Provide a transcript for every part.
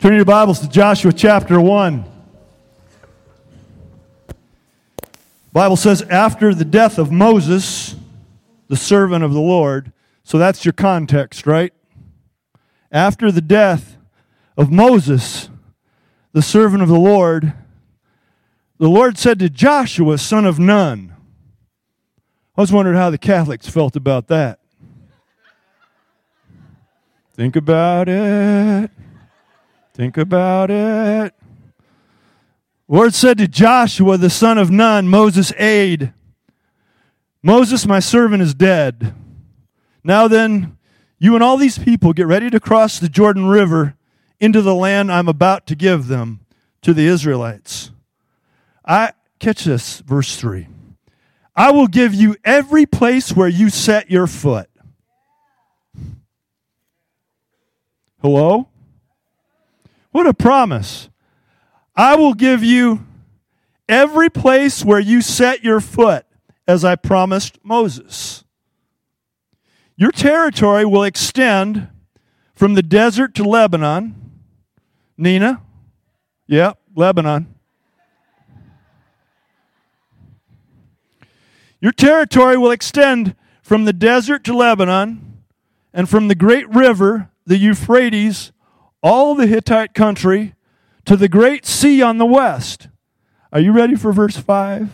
Turn your Bibles to Joshua chapter 1. Bible says after the death of Moses, the servant of the Lord, so that's your context, right? After the death of Moses, the servant of the Lord, the Lord said to Joshua, son of Nun. I was wondering how the Catholics felt about that. Think about it. Think about it. Lord said to Joshua, the son of Nun, Moses' aide, Moses, my servant, is dead. Now then, you and all these people get ready to cross the Jordan River into the land I'm about to give them to the Israelites. I catch this, verse 3. I will give you every place where you set your foot. Hello? What a promise. I will give you every place where you set your foot, as I promised Moses. Your territory will extend from the desert to Lebanon. Nina? Yeah, Lebanon. Your territory will extend from the desert to Lebanon and from the great river, the Euphrates, all the Hittite country to the great sea on the west. Are you ready for verse 5?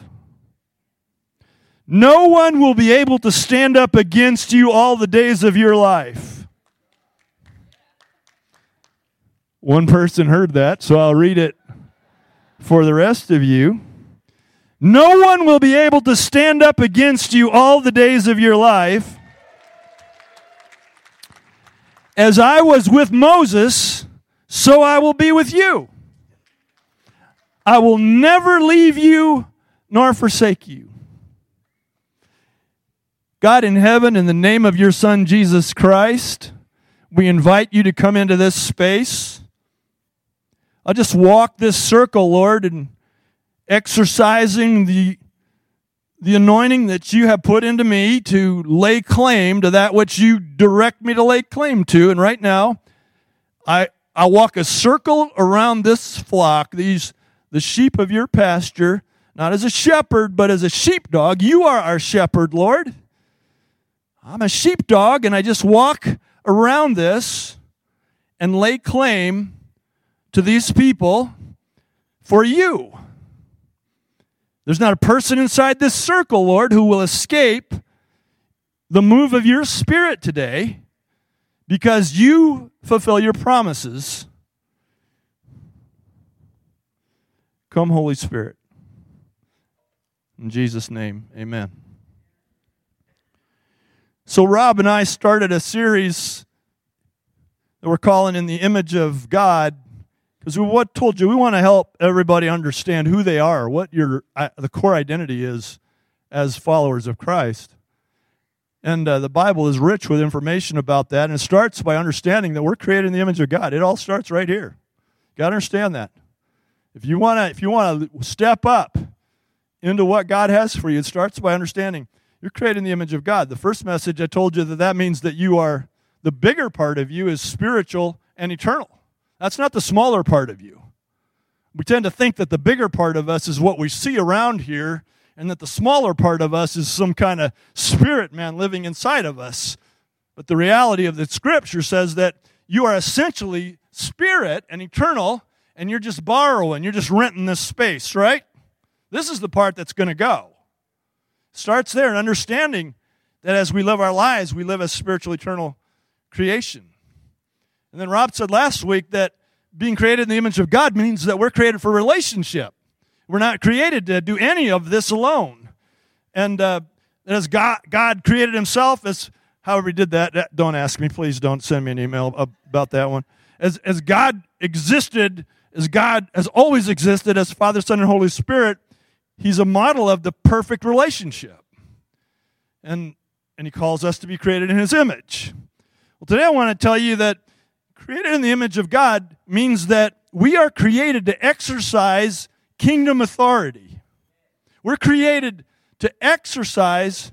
No one will be able to stand up against you all the days of your life. One person heard that, so I'll read it for the rest of you. No one will be able to stand up against you all the days of your life. As I was with Moses, so I will be with you. I will never leave you nor forsake you. God in heaven, in the name of your Son Jesus Christ, we invite you to come into this space. I'll just walk this circle, Lord, and exercising the, the anointing that you have put into me to lay claim to that which you direct me to lay claim to. And right now, I, I walk a circle around this flock, these the sheep of your pasture, not as a shepherd, but as a sheepdog. You are our shepherd, Lord. I'm a sheepdog, and I just walk around this and lay claim to these people for you. There's not a person inside this circle, Lord, who will escape the move of your spirit today because you fulfill your promises. Come, Holy Spirit. In Jesus' name, amen. So, Rob and I started a series that we're calling In the Image of God because we what told you we want to help everybody understand who they are, what your uh, the core identity is as followers of Christ. And uh, the Bible is rich with information about that, and it starts by understanding that we're created in the image of God. It all starts right here. You got to understand that. If you want to, if you want to step up into what God has for you, it starts by understanding you're created in the image of God. The first message I told you that that means that you are the bigger part of you is spiritual and eternal. That's not the smaller part of you. We tend to think that the bigger part of us is what we see around here, and that the smaller part of us is some kind of spirit man living inside of us. But the reality of the scripture says that you are essentially spirit and eternal, and you're just borrowing, you're just renting this space, right? This is the part that's going to go. Starts there in understanding that as we live our lives, we live as spiritual, eternal creation. And then Rob said last week that being created in the image of God means that we're created for relationship. We're not created to do any of this alone. And uh, as God, God created himself, as however he did that, that, don't ask me, please don't send me an email about that one. As, as God existed, as God has always existed as Father, Son, and Holy Spirit, he's a model of the perfect relationship. And, and he calls us to be created in his image. Well, today I want to tell you that Created in the image of God means that we are created to exercise kingdom authority. We're created to exercise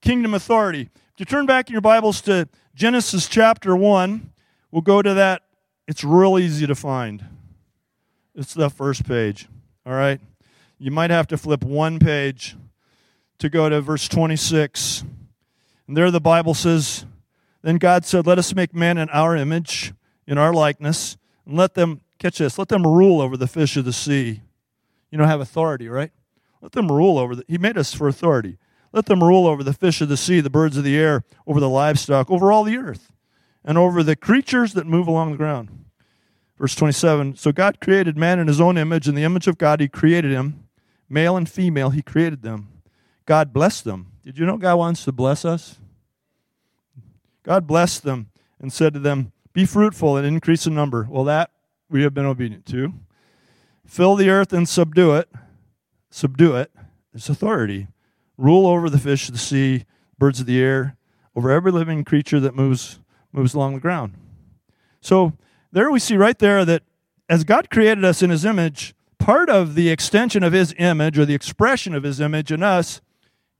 kingdom authority. If you turn back in your Bibles to Genesis chapter 1, we'll go to that It's real easy to find. It's the first page. All right? You might have to flip one page to go to verse 26. And there the Bible says, Then God said, Let us make man in our image, in our likeness, and let them, catch this, let them rule over the fish of the sea. You know, have authority, right? Let them rule over the, He made us for authority. Let them rule over the fish of the sea, the birds of the air, over the livestock, over all the earth, and over the creatures that move along the ground. Verse 27 So God created man in his own image. In the image of God, he created him. Male and female, he created them. God blessed them. Did you know God wants to bless us? God blessed them and said to them, Be fruitful and increase in number. Well, that we have been obedient to. Fill the earth and subdue it. Subdue it. It's authority. Rule over the fish of the sea, birds of the air, over every living creature that moves moves along the ground. So there we see right there that as God created us in his image, part of the extension of his image or the expression of his image in us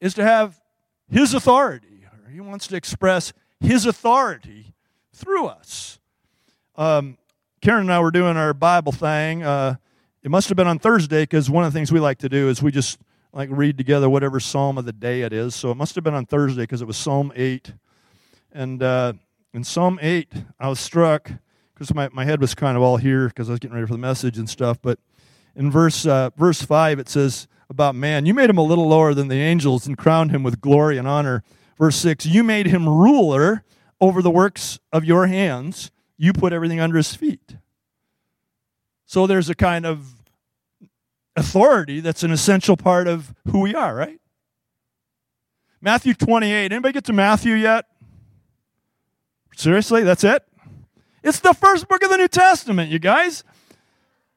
is to have his authority. He wants to express his authority through us. Um, Karen and I were doing our Bible thing. Uh, it must have been on Thursday because one of the things we like to do is we just like read together whatever psalm of the day it is. So it must have been on Thursday because it was Psalm 8. And uh, in Psalm 8, I was struck because my, my head was kind of all here because I was getting ready for the message and stuff. But in verse, uh, verse 5, it says about man, You made him a little lower than the angels and crowned him with glory and honor. Verse 6, You made him ruler over the works of your hands. You put everything under his feet. So there's a kind of authority that's an essential part of who we are, right? Matthew 28. Anybody get to Matthew yet? Seriously? That's it? It's the first book of the New Testament, you guys.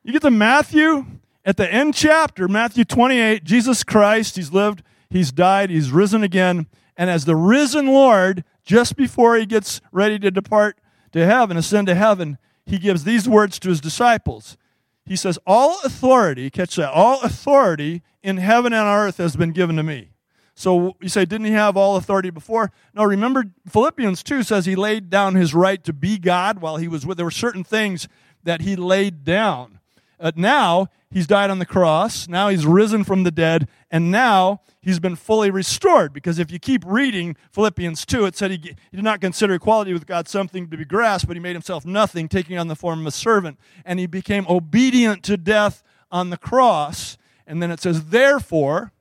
You get to Matthew, at the end chapter, Matthew 28, Jesus Christ, he's lived, he's died, he's risen again. And as the risen Lord, just before he gets ready to depart to heaven, ascend to heaven, he gives these words to his disciples. He says, All authority, catch that, all authority in heaven and on earth has been given to me. So you say, didn't he have all authority before? No, remember Philippians 2 says he laid down his right to be God while he was with. There were certain things that he laid down. Uh, now he's died on the cross. Now he's risen from the dead. And now he's been fully restored. Because if you keep reading Philippians 2, it said he, he did not consider equality with God something to be grasped, but he made himself nothing, taking on the form of a servant. And he became obedient to death on the cross. And then it says, therefore,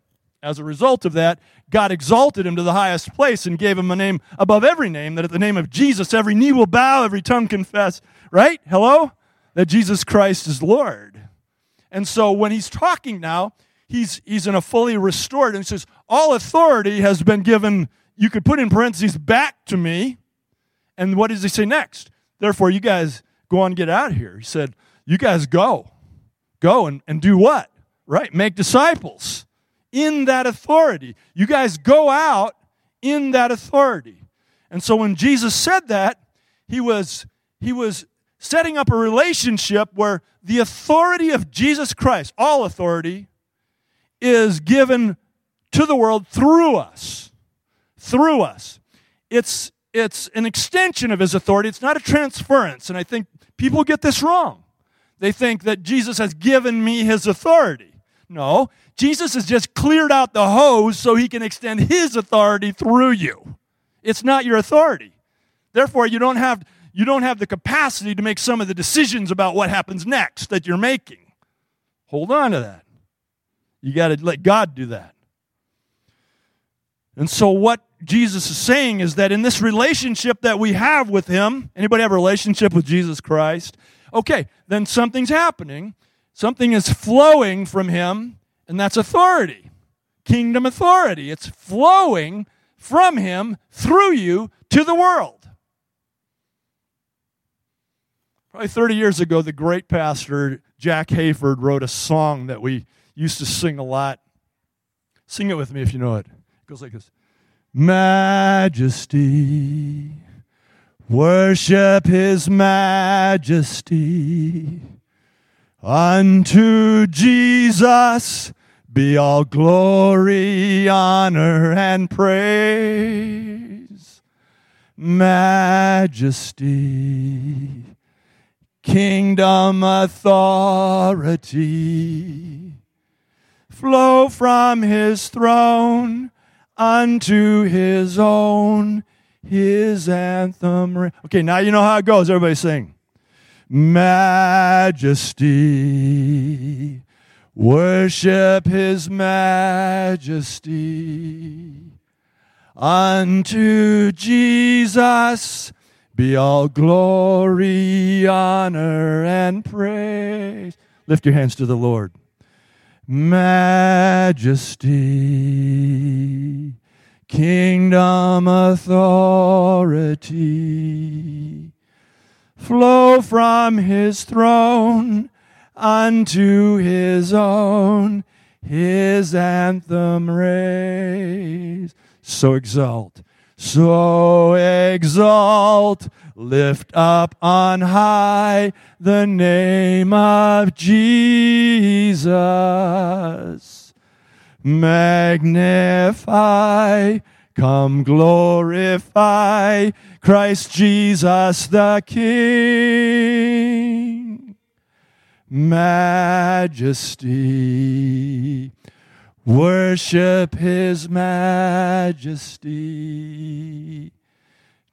as a result of that, God exalted him to the highest place and gave him a name above every name, that at the name of Jesus every knee will bow, every tongue confess. Right? Hello? That Jesus Christ is Lord. And so when he's talking now, he's, he's in a fully restored, and he says, All authority has been given, you could put in parentheses, back to me. And what does he say next? Therefore, you guys go on and get out of here. He said, You guys go. Go and, and do what? Right? Make disciples in that authority. You guys go out in that authority. And so when Jesus said that, he was he was setting up a relationship where the authority of Jesus Christ, all authority, is given to the world through us. Through us. It's it's an extension of his authority. It's not a transference. And I think people get this wrong. They think that Jesus has given me his authority. No, Jesus has just cleared out the hose so he can extend his authority through you. It's not your authority. Therefore, you don't have you don't have the capacity to make some of the decisions about what happens next that you're making. Hold on to that. You got to let God do that. And so what Jesus is saying is that in this relationship that we have with him, anybody have a relationship with Jesus Christ? Okay, then something's happening. Something is flowing from him and that's authority, kingdom authority. It's flowing from Him through you to the world. Probably 30 years ago, the great pastor Jack Hayford wrote a song that we used to sing a lot. Sing it with me if you know it. It goes like this Majesty, worship His majesty. Unto Jesus be all glory, honor, and praise, majesty, kingdom authority flow from his throne unto his own his anthem okay now you know how it goes. Everybody sing. Majesty worship his majesty. Unto jesus be all glory, honor, and praise. Lift your hands to the Lord. Majesty, kingdom authority flow from his throne unto his own, his anthem raise. So exalt so exalt, lift up on high the name of Jesus. Magnify, come glorify Christ Jesus the King. Majesty Worship His majesty.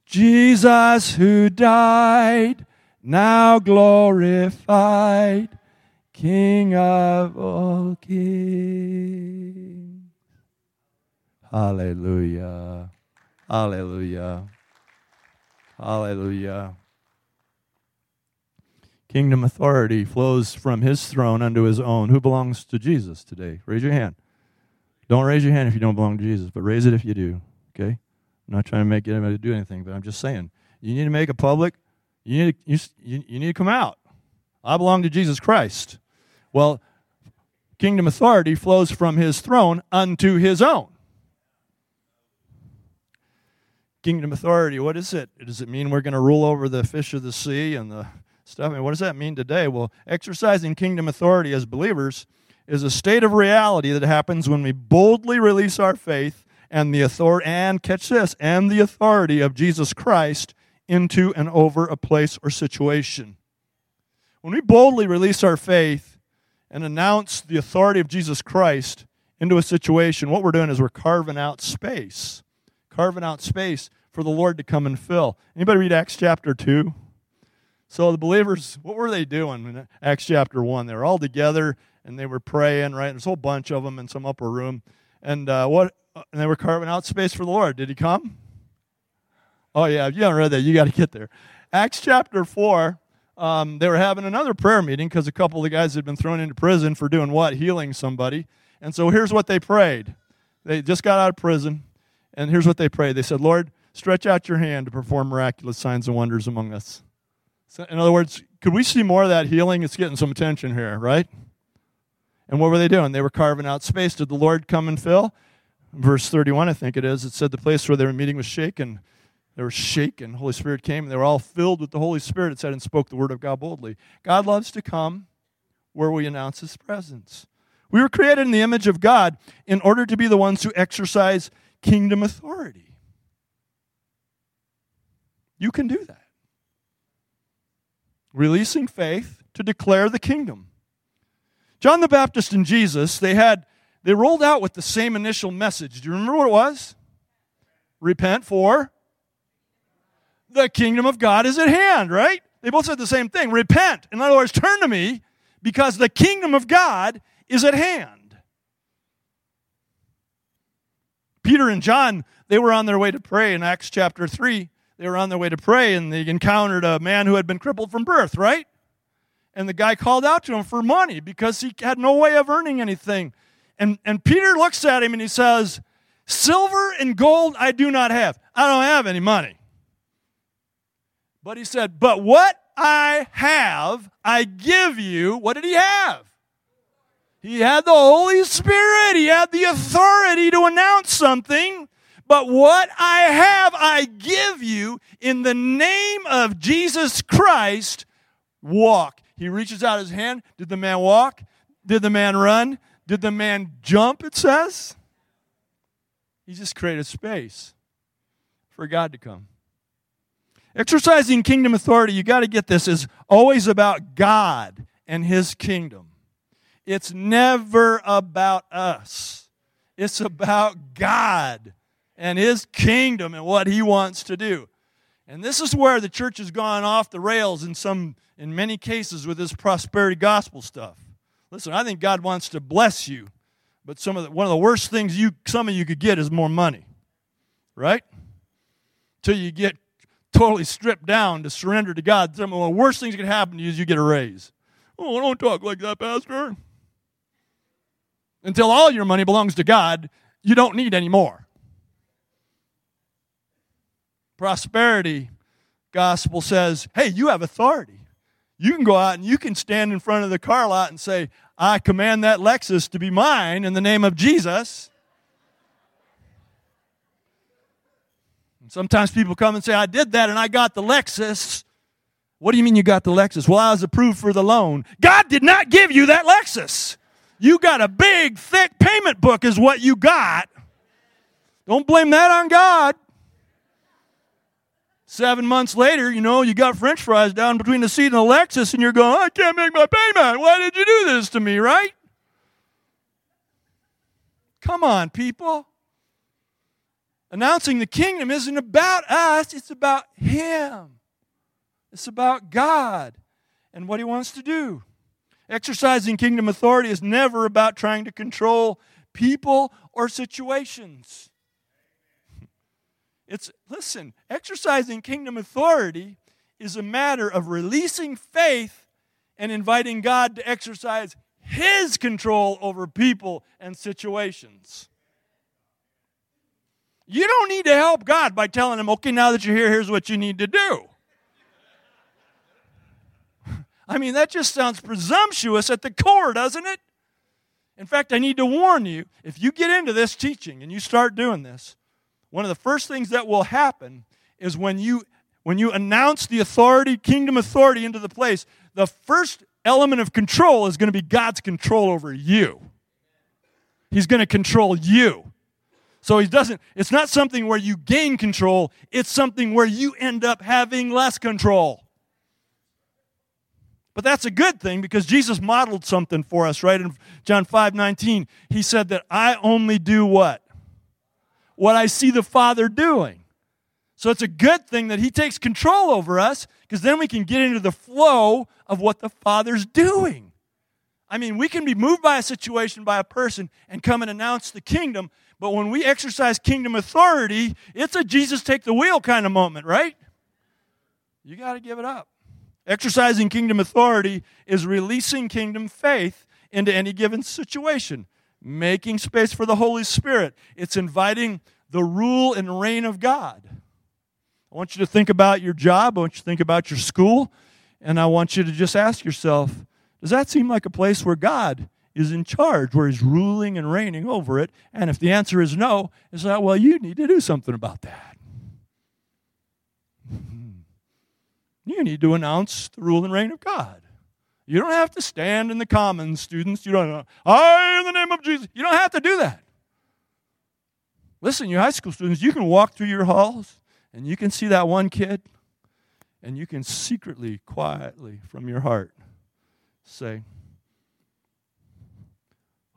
Jesus who died, now glorified, King of all kings. Hallelujah. Hallelujah. Hallelujah. Kingdom authority flows from his throne unto his own. Who belongs to Jesus today? Raise your hand. Don't raise your hand if you don't belong to Jesus, but raise it if you do. Okay? I'm not trying to make anybody do anything, but I'm just saying. You need to make it public. You need to, you, you need to come out. I belong to Jesus Christ. Well, kingdom authority flows from his throne unto his own. Kingdom authority, what is it? Does it mean we're going to rule over the fish of the sea and the stuff? I mean, what does that mean today? Well, exercising kingdom authority as believers is a state of reality that happens when we boldly release our faith and the authority and catch this and the authority of Jesus Christ into and over a place or situation. When we boldly release our faith and announce the authority of Jesus Christ into a situation, what we're doing is we're carving out space. Carving out space for the Lord to come and fill. Anybody read Acts chapter 2? So the believers, what were they doing in Acts chapter 1? They were all together and they were praying, right? There's a whole bunch of them in some upper room. And uh, what? And they were carving out space for the Lord. Did he come? Oh, yeah. If you haven't read that, you got to get there. Acts chapter 4, um, they were having another prayer meeting because a couple of the guys had been thrown into prison for doing what? Healing somebody. And so here's what they prayed. They just got out of prison, and here's what they prayed. They said, Lord, stretch out your hand to perform miraculous signs and wonders among us. So, in other words, could we see more of that healing? It's getting some attention here, right? And what were they doing? They were carving out space. Did the Lord come and fill? Verse 31, I think it is, it said the place where they were meeting was shaken. They were shaken. Holy Spirit came, and they were all filled with the Holy Spirit, it said, and spoke the word of God boldly. God loves to come where we announce his presence. We were created in the image of God in order to be the ones who exercise kingdom authority. You can do that. Releasing faith to declare the kingdom. John the Baptist and Jesus, they had they rolled out with the same initial message. Do you remember what it was? Repent for the kingdom of God is at hand, right? They both said the same thing. Repent. In other words, turn to me because the kingdom of God is at hand. Peter and John, they were on their way to pray in Acts chapter 3. They were on their way to pray and they encountered a man who had been crippled from birth, right? And the guy called out to him for money because he had no way of earning anything. And, and Peter looks at him and he says, Silver and gold I do not have. I don't have any money. But he said, But what I have, I give you. What did he have? He had the Holy Spirit. He had the authority to announce something. But what I have, I give you in the name of Jesus Christ. Walk. He reaches out his hand. Did the man walk? Did the man run? Did the man jump, it says? He just created space for God to come. Exercising kingdom authority, you got to get this, is always about God and his kingdom. It's never about us. It's about God and his kingdom and what he wants to do. And this is where the church has gone off the rails in some in many cases with this prosperity gospel stuff. Listen, I think God wants to bless you, but some of the, one of the worst things you some of you could get is more money. Right? Till you get totally stripped down to surrender to God. Some of the worst things that can happen to you is you get a raise. Oh, don't talk like that, Pastor. Until all your money belongs to God, you don't need any more. Prosperity gospel says, hey, you have authority. You can go out and you can stand in front of the car lot and say, I command that Lexus to be mine in the name of Jesus. Sometimes people come and say, I did that and I got the Lexus. What do you mean you got the Lexus? Well, I was approved for the loan. God did not give you that Lexus. You got a big, thick payment book, is what you got. Don't blame that on God. Seven months later, you know, you got french fries down between the seat and the Lexus, and you're going, I can't make my payment. Why did you do this to me, right? Come on, people. Announcing the kingdom isn't about us, it's about Him. It's about God and what He wants to do. Exercising kingdom authority is never about trying to control people or situations. It's, listen, exercising kingdom authority is a matter of releasing faith and inviting God to exercise His control over people and situations. You don't need to help God by telling him, okay, now that you're here, here's what you need to do. I mean, that just sounds presumptuous at the core, doesn't it? In fact, I need to warn you if you get into this teaching and you start doing this, one of the first things that will happen is when you when you announce the authority, kingdom authority into the place, the first element of control is going to be God's control over you. He's going to control you. So he doesn't, it's not something where you gain control, it's something where you end up having less control. But that's a good thing because Jesus modeled something for us, right? In John 5 19, he said that I only do what? What I see the Father doing. So it's a good thing that he takes control over us because then we can get into the flow of what the Father's doing. I mean, we can be moved by a situation, by a person, and come and announce the kingdom, but when we exercise kingdom authority, it's a Jesus take the wheel kind of moment, right? You got to give it up. Exercising kingdom authority is releasing kingdom faith into any given situation, making space for the Holy Spirit. It's inviting the rule and reign of God. I want you to think about your job, I want you to think about your school, and I want you to just ask yourself does that seem like a place where God is in charge, where he's ruling and reigning over it? And if the answer is no, it's like, well, you need to do something about that. You need to announce the rule and reign of God. You don't have to stand in the commons, students. You don't I, in the name of Jesus. You don't have to do that. Listen, you high school students, you can walk through your halls and you can see that one kid and you can secretly, quietly, from your heart, say,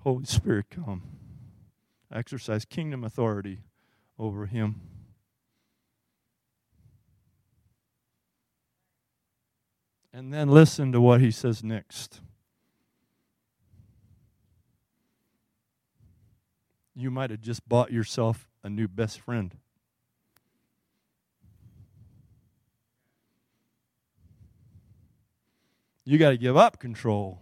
Holy Spirit, come. Exercise kingdom authority over him. And then listen to what he says next. You might have just bought yourself a new best friend. You got to give up control.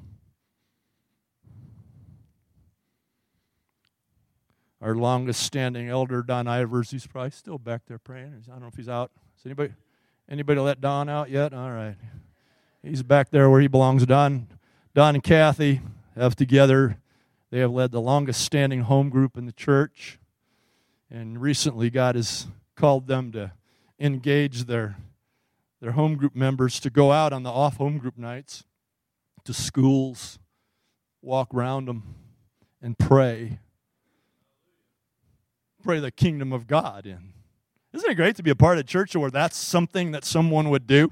our longest standing elder, Don Ivers, he's probably still back there praying. I don't know if he's out. Is anybody anybody let Don out yet? All right. He's back there where he belongs. Don, Don and Kathy have together, they have led the longest standing home group in the church. And recently God has called them to engage their their home group members to go out on the off home group nights to schools, walk around them, and pray pray the kingdom of God in. Isn't it great to be a part of a church where that's something that someone would do?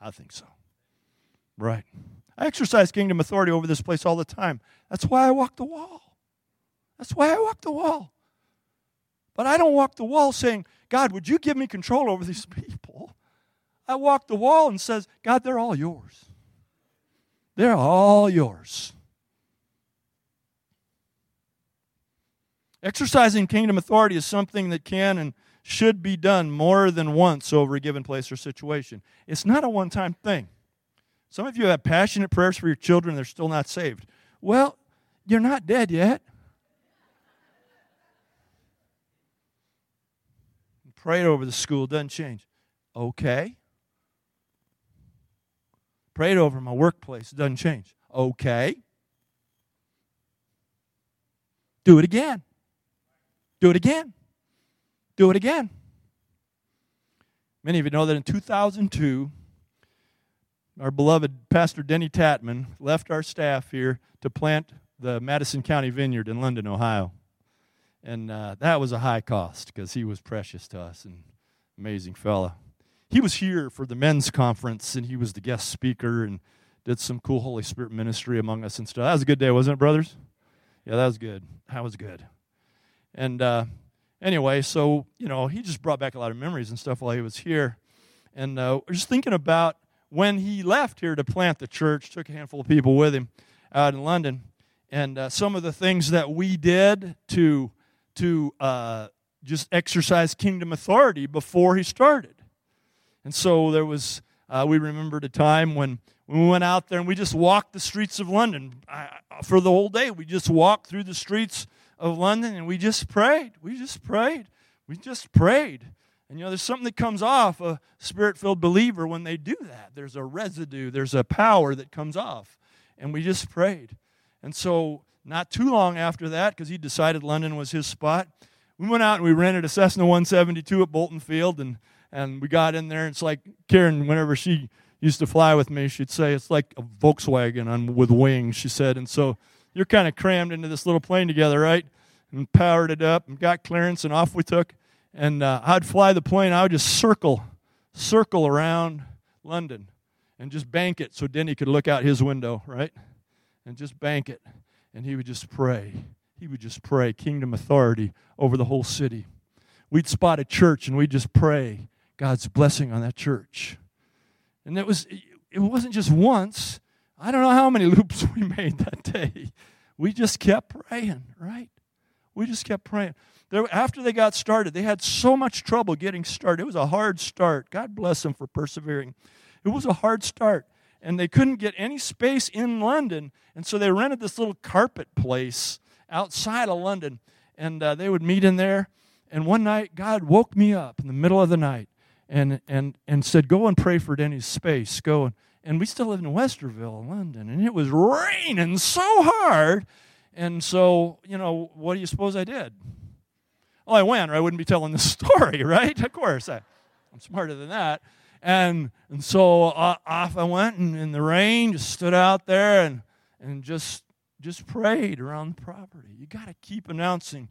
I think so. Right. I exercise kingdom authority over this place all the time. That's why I walk the wall. That's why I walk the wall. But I don't walk the wall saying, God, would you give me control over these people? I walk the wall and says, God, they're all yours. They're all yours. Exercising kingdom authority is something that can and should be done more than once over a given place or situation. It's not a one time thing. Some of you have passionate prayers for your children, they're still not saved. Well, you're not dead yet. Prayed over the school, doesn't change. Okay. Prayed over my workplace, doesn't change. Okay. Do it again. Do it again. Do it again. Many of you know that in 2002, our beloved Pastor Denny Tatman left our staff here to plant the Madison County Vineyard in London, Ohio. And uh, that was a high cost because he was precious to us and amazing fella. He was here for the men's conference and he was the guest speaker and did some cool Holy Spirit ministry among us and stuff. That was a good day, wasn't it, brothers? Yeah, that was good. That was good. And uh, anyway, so, you know, he just brought back a lot of memories and stuff while he was here. And uh, just thinking about when he left here to plant the church, took a handful of people with him out in London, and uh, some of the things that we did to to uh, just exercise kingdom authority before he started. And so there was, uh, we remembered a time when, when we went out there and we just walked the streets of London for the whole day. We just walked through the streets of London and we just prayed. We just prayed. We just prayed. And you know, there's something that comes off a spirit filled believer when they do that. There's a residue, there's a power that comes off. And we just prayed. And so, not too long after that, because he decided London was his spot, we went out and we rented a Cessna 172 at Bolton Field. And, and we got in there. And it's like Karen, whenever she used to fly with me, she'd say, it's like a Volkswagen on, with wings, she said. And so, you're kind of crammed into this little plane together, right? And powered it up and got clearance, and off we took and uh, I'd fly the plane. I would just circle, circle around London, and just bank it so Denny could look out his window, right? And just bank it, and he would just pray. He would just pray kingdom authority over the whole city. We'd spot a church, and we'd just pray God's blessing on that church. And it was it wasn't just once. I don't know how many loops we made that day. We just kept praying, right? We just kept praying after they got started, they had so much trouble getting started. It was a hard start. God bless them for persevering. It was a hard start. And they couldn't get any space in London. And so they rented this little carpet place outside of London. And uh, they would meet in there. And one night, God woke me up in the middle of the night and, and, and said, Go and pray for Denny's space. Go. And, and we still lived in Westerville, London. And it was raining so hard. And so, you know, what do you suppose I did? Well, I went, or I wouldn't be telling this story, right? Of course, I, am smarter than that. And, and so uh, off I went, and in the rain, just stood out there and, and just, just prayed around the property. You got to keep announcing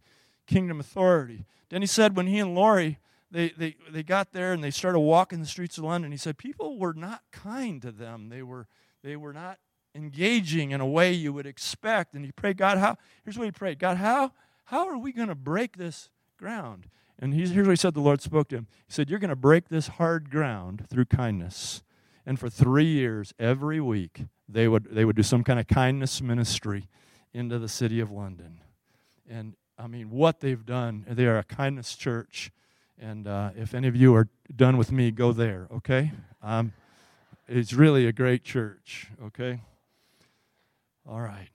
kingdom authority. Then he said, when he and Lori, they, they, they got there and they started walking the streets of London, he said, people were not kind to them. They were, they were not engaging in a way you would expect. And he prayed, God, how? Here's what he prayed God, how, how are we going to break this ground. And here's what he said the Lord spoke to him. He said, You're going to break this hard ground through kindness. And for three years, every week, they would, they would do some kind of kindness ministry into the city of London. And I mean, what they've done, they are a kindness church. And uh, if any of you are done with me, go there, okay? Um, it's really a great church, okay? All right.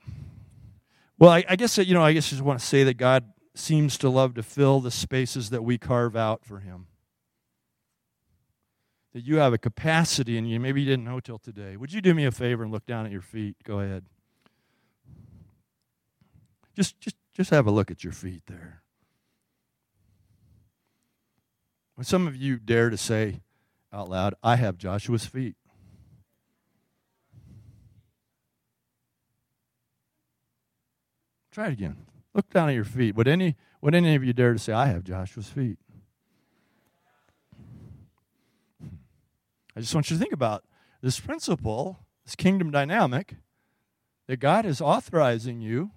Well, I, I guess, you know, I guess I just want to say that God seems to love to fill the spaces that we carve out for him. That you have a capacity and you maybe you didn't know till today. Would you do me a favor and look down at your feet? Go ahead. Just just just have a look at your feet there. When some of you dare to say out loud, I have Joshua's feet. Try it again. Look down at your feet. Would any, would any of you dare to say, I have Joshua's feet? I just want you to think about this principle, this kingdom dynamic, that God is authorizing you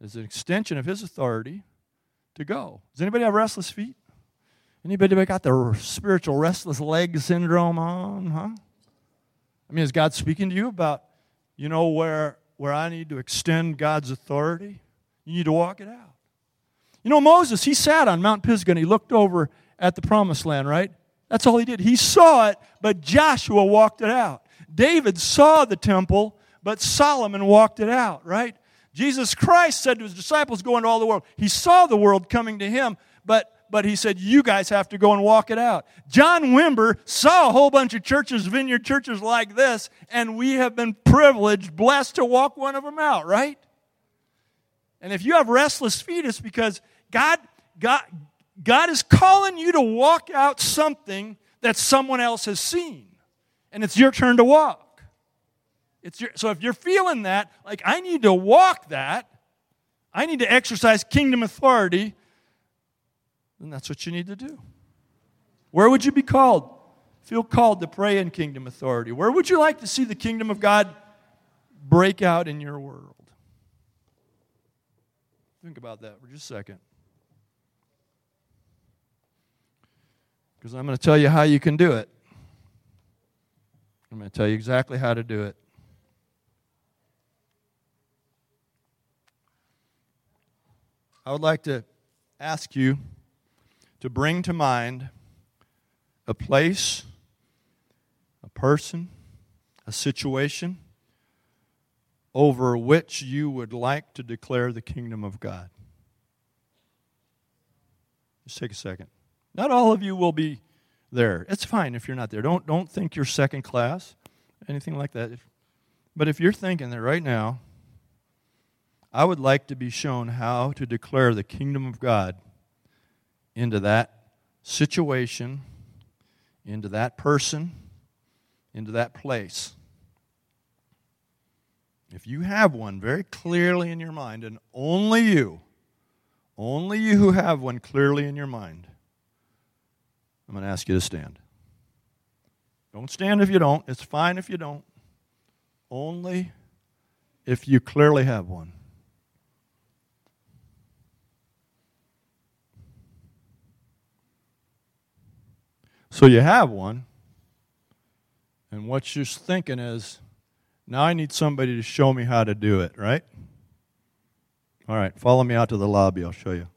as an extension of His authority to go. Does anybody have restless feet? Anybody got the spiritual restless leg syndrome on, huh? I mean, is God speaking to you about, you know, where, where I need to extend God's authority? You need to walk it out. You know, Moses, he sat on Mount Pisgah and he looked over at the promised land, right? That's all he did. He saw it, but Joshua walked it out. David saw the temple, but Solomon walked it out, right? Jesus Christ said to his disciples, Go into all the world. He saw the world coming to him, but but he said, You guys have to go and walk it out. John Wimber saw a whole bunch of churches, vineyard churches like this, and we have been privileged, blessed to walk one of them out, right? And if you have restless feet, it's because God, God, God is calling you to walk out something that someone else has seen. And it's your turn to walk. It's your, so if you're feeling that, like, I need to walk that, I need to exercise kingdom authority, then that's what you need to do. Where would you be called? Feel called to pray in kingdom authority. Where would you like to see the kingdom of God break out in your world? Think about that for just a second. Because I'm going to tell you how you can do it. I'm going to tell you exactly how to do it. I would like to ask you to bring to mind a place, a person, a situation over which you would like to declare the kingdom of God. Just take a second. Not all of you will be there. It's fine if you're not there. Don't, don't think you're second class, anything like that. But if you're thinking that right now, I would like to be shown how to declare the kingdom of God into that situation, into that person, into that place. If you have one very clearly in your mind, and only you, only you who have one clearly in your mind, I'm going to ask you to stand. Don't stand if you don't. It's fine if you don't. Only if you clearly have one. So you have one, and what you're thinking is, now I need somebody to show me how to do it, right? All right, follow me out to the lobby. I'll show you.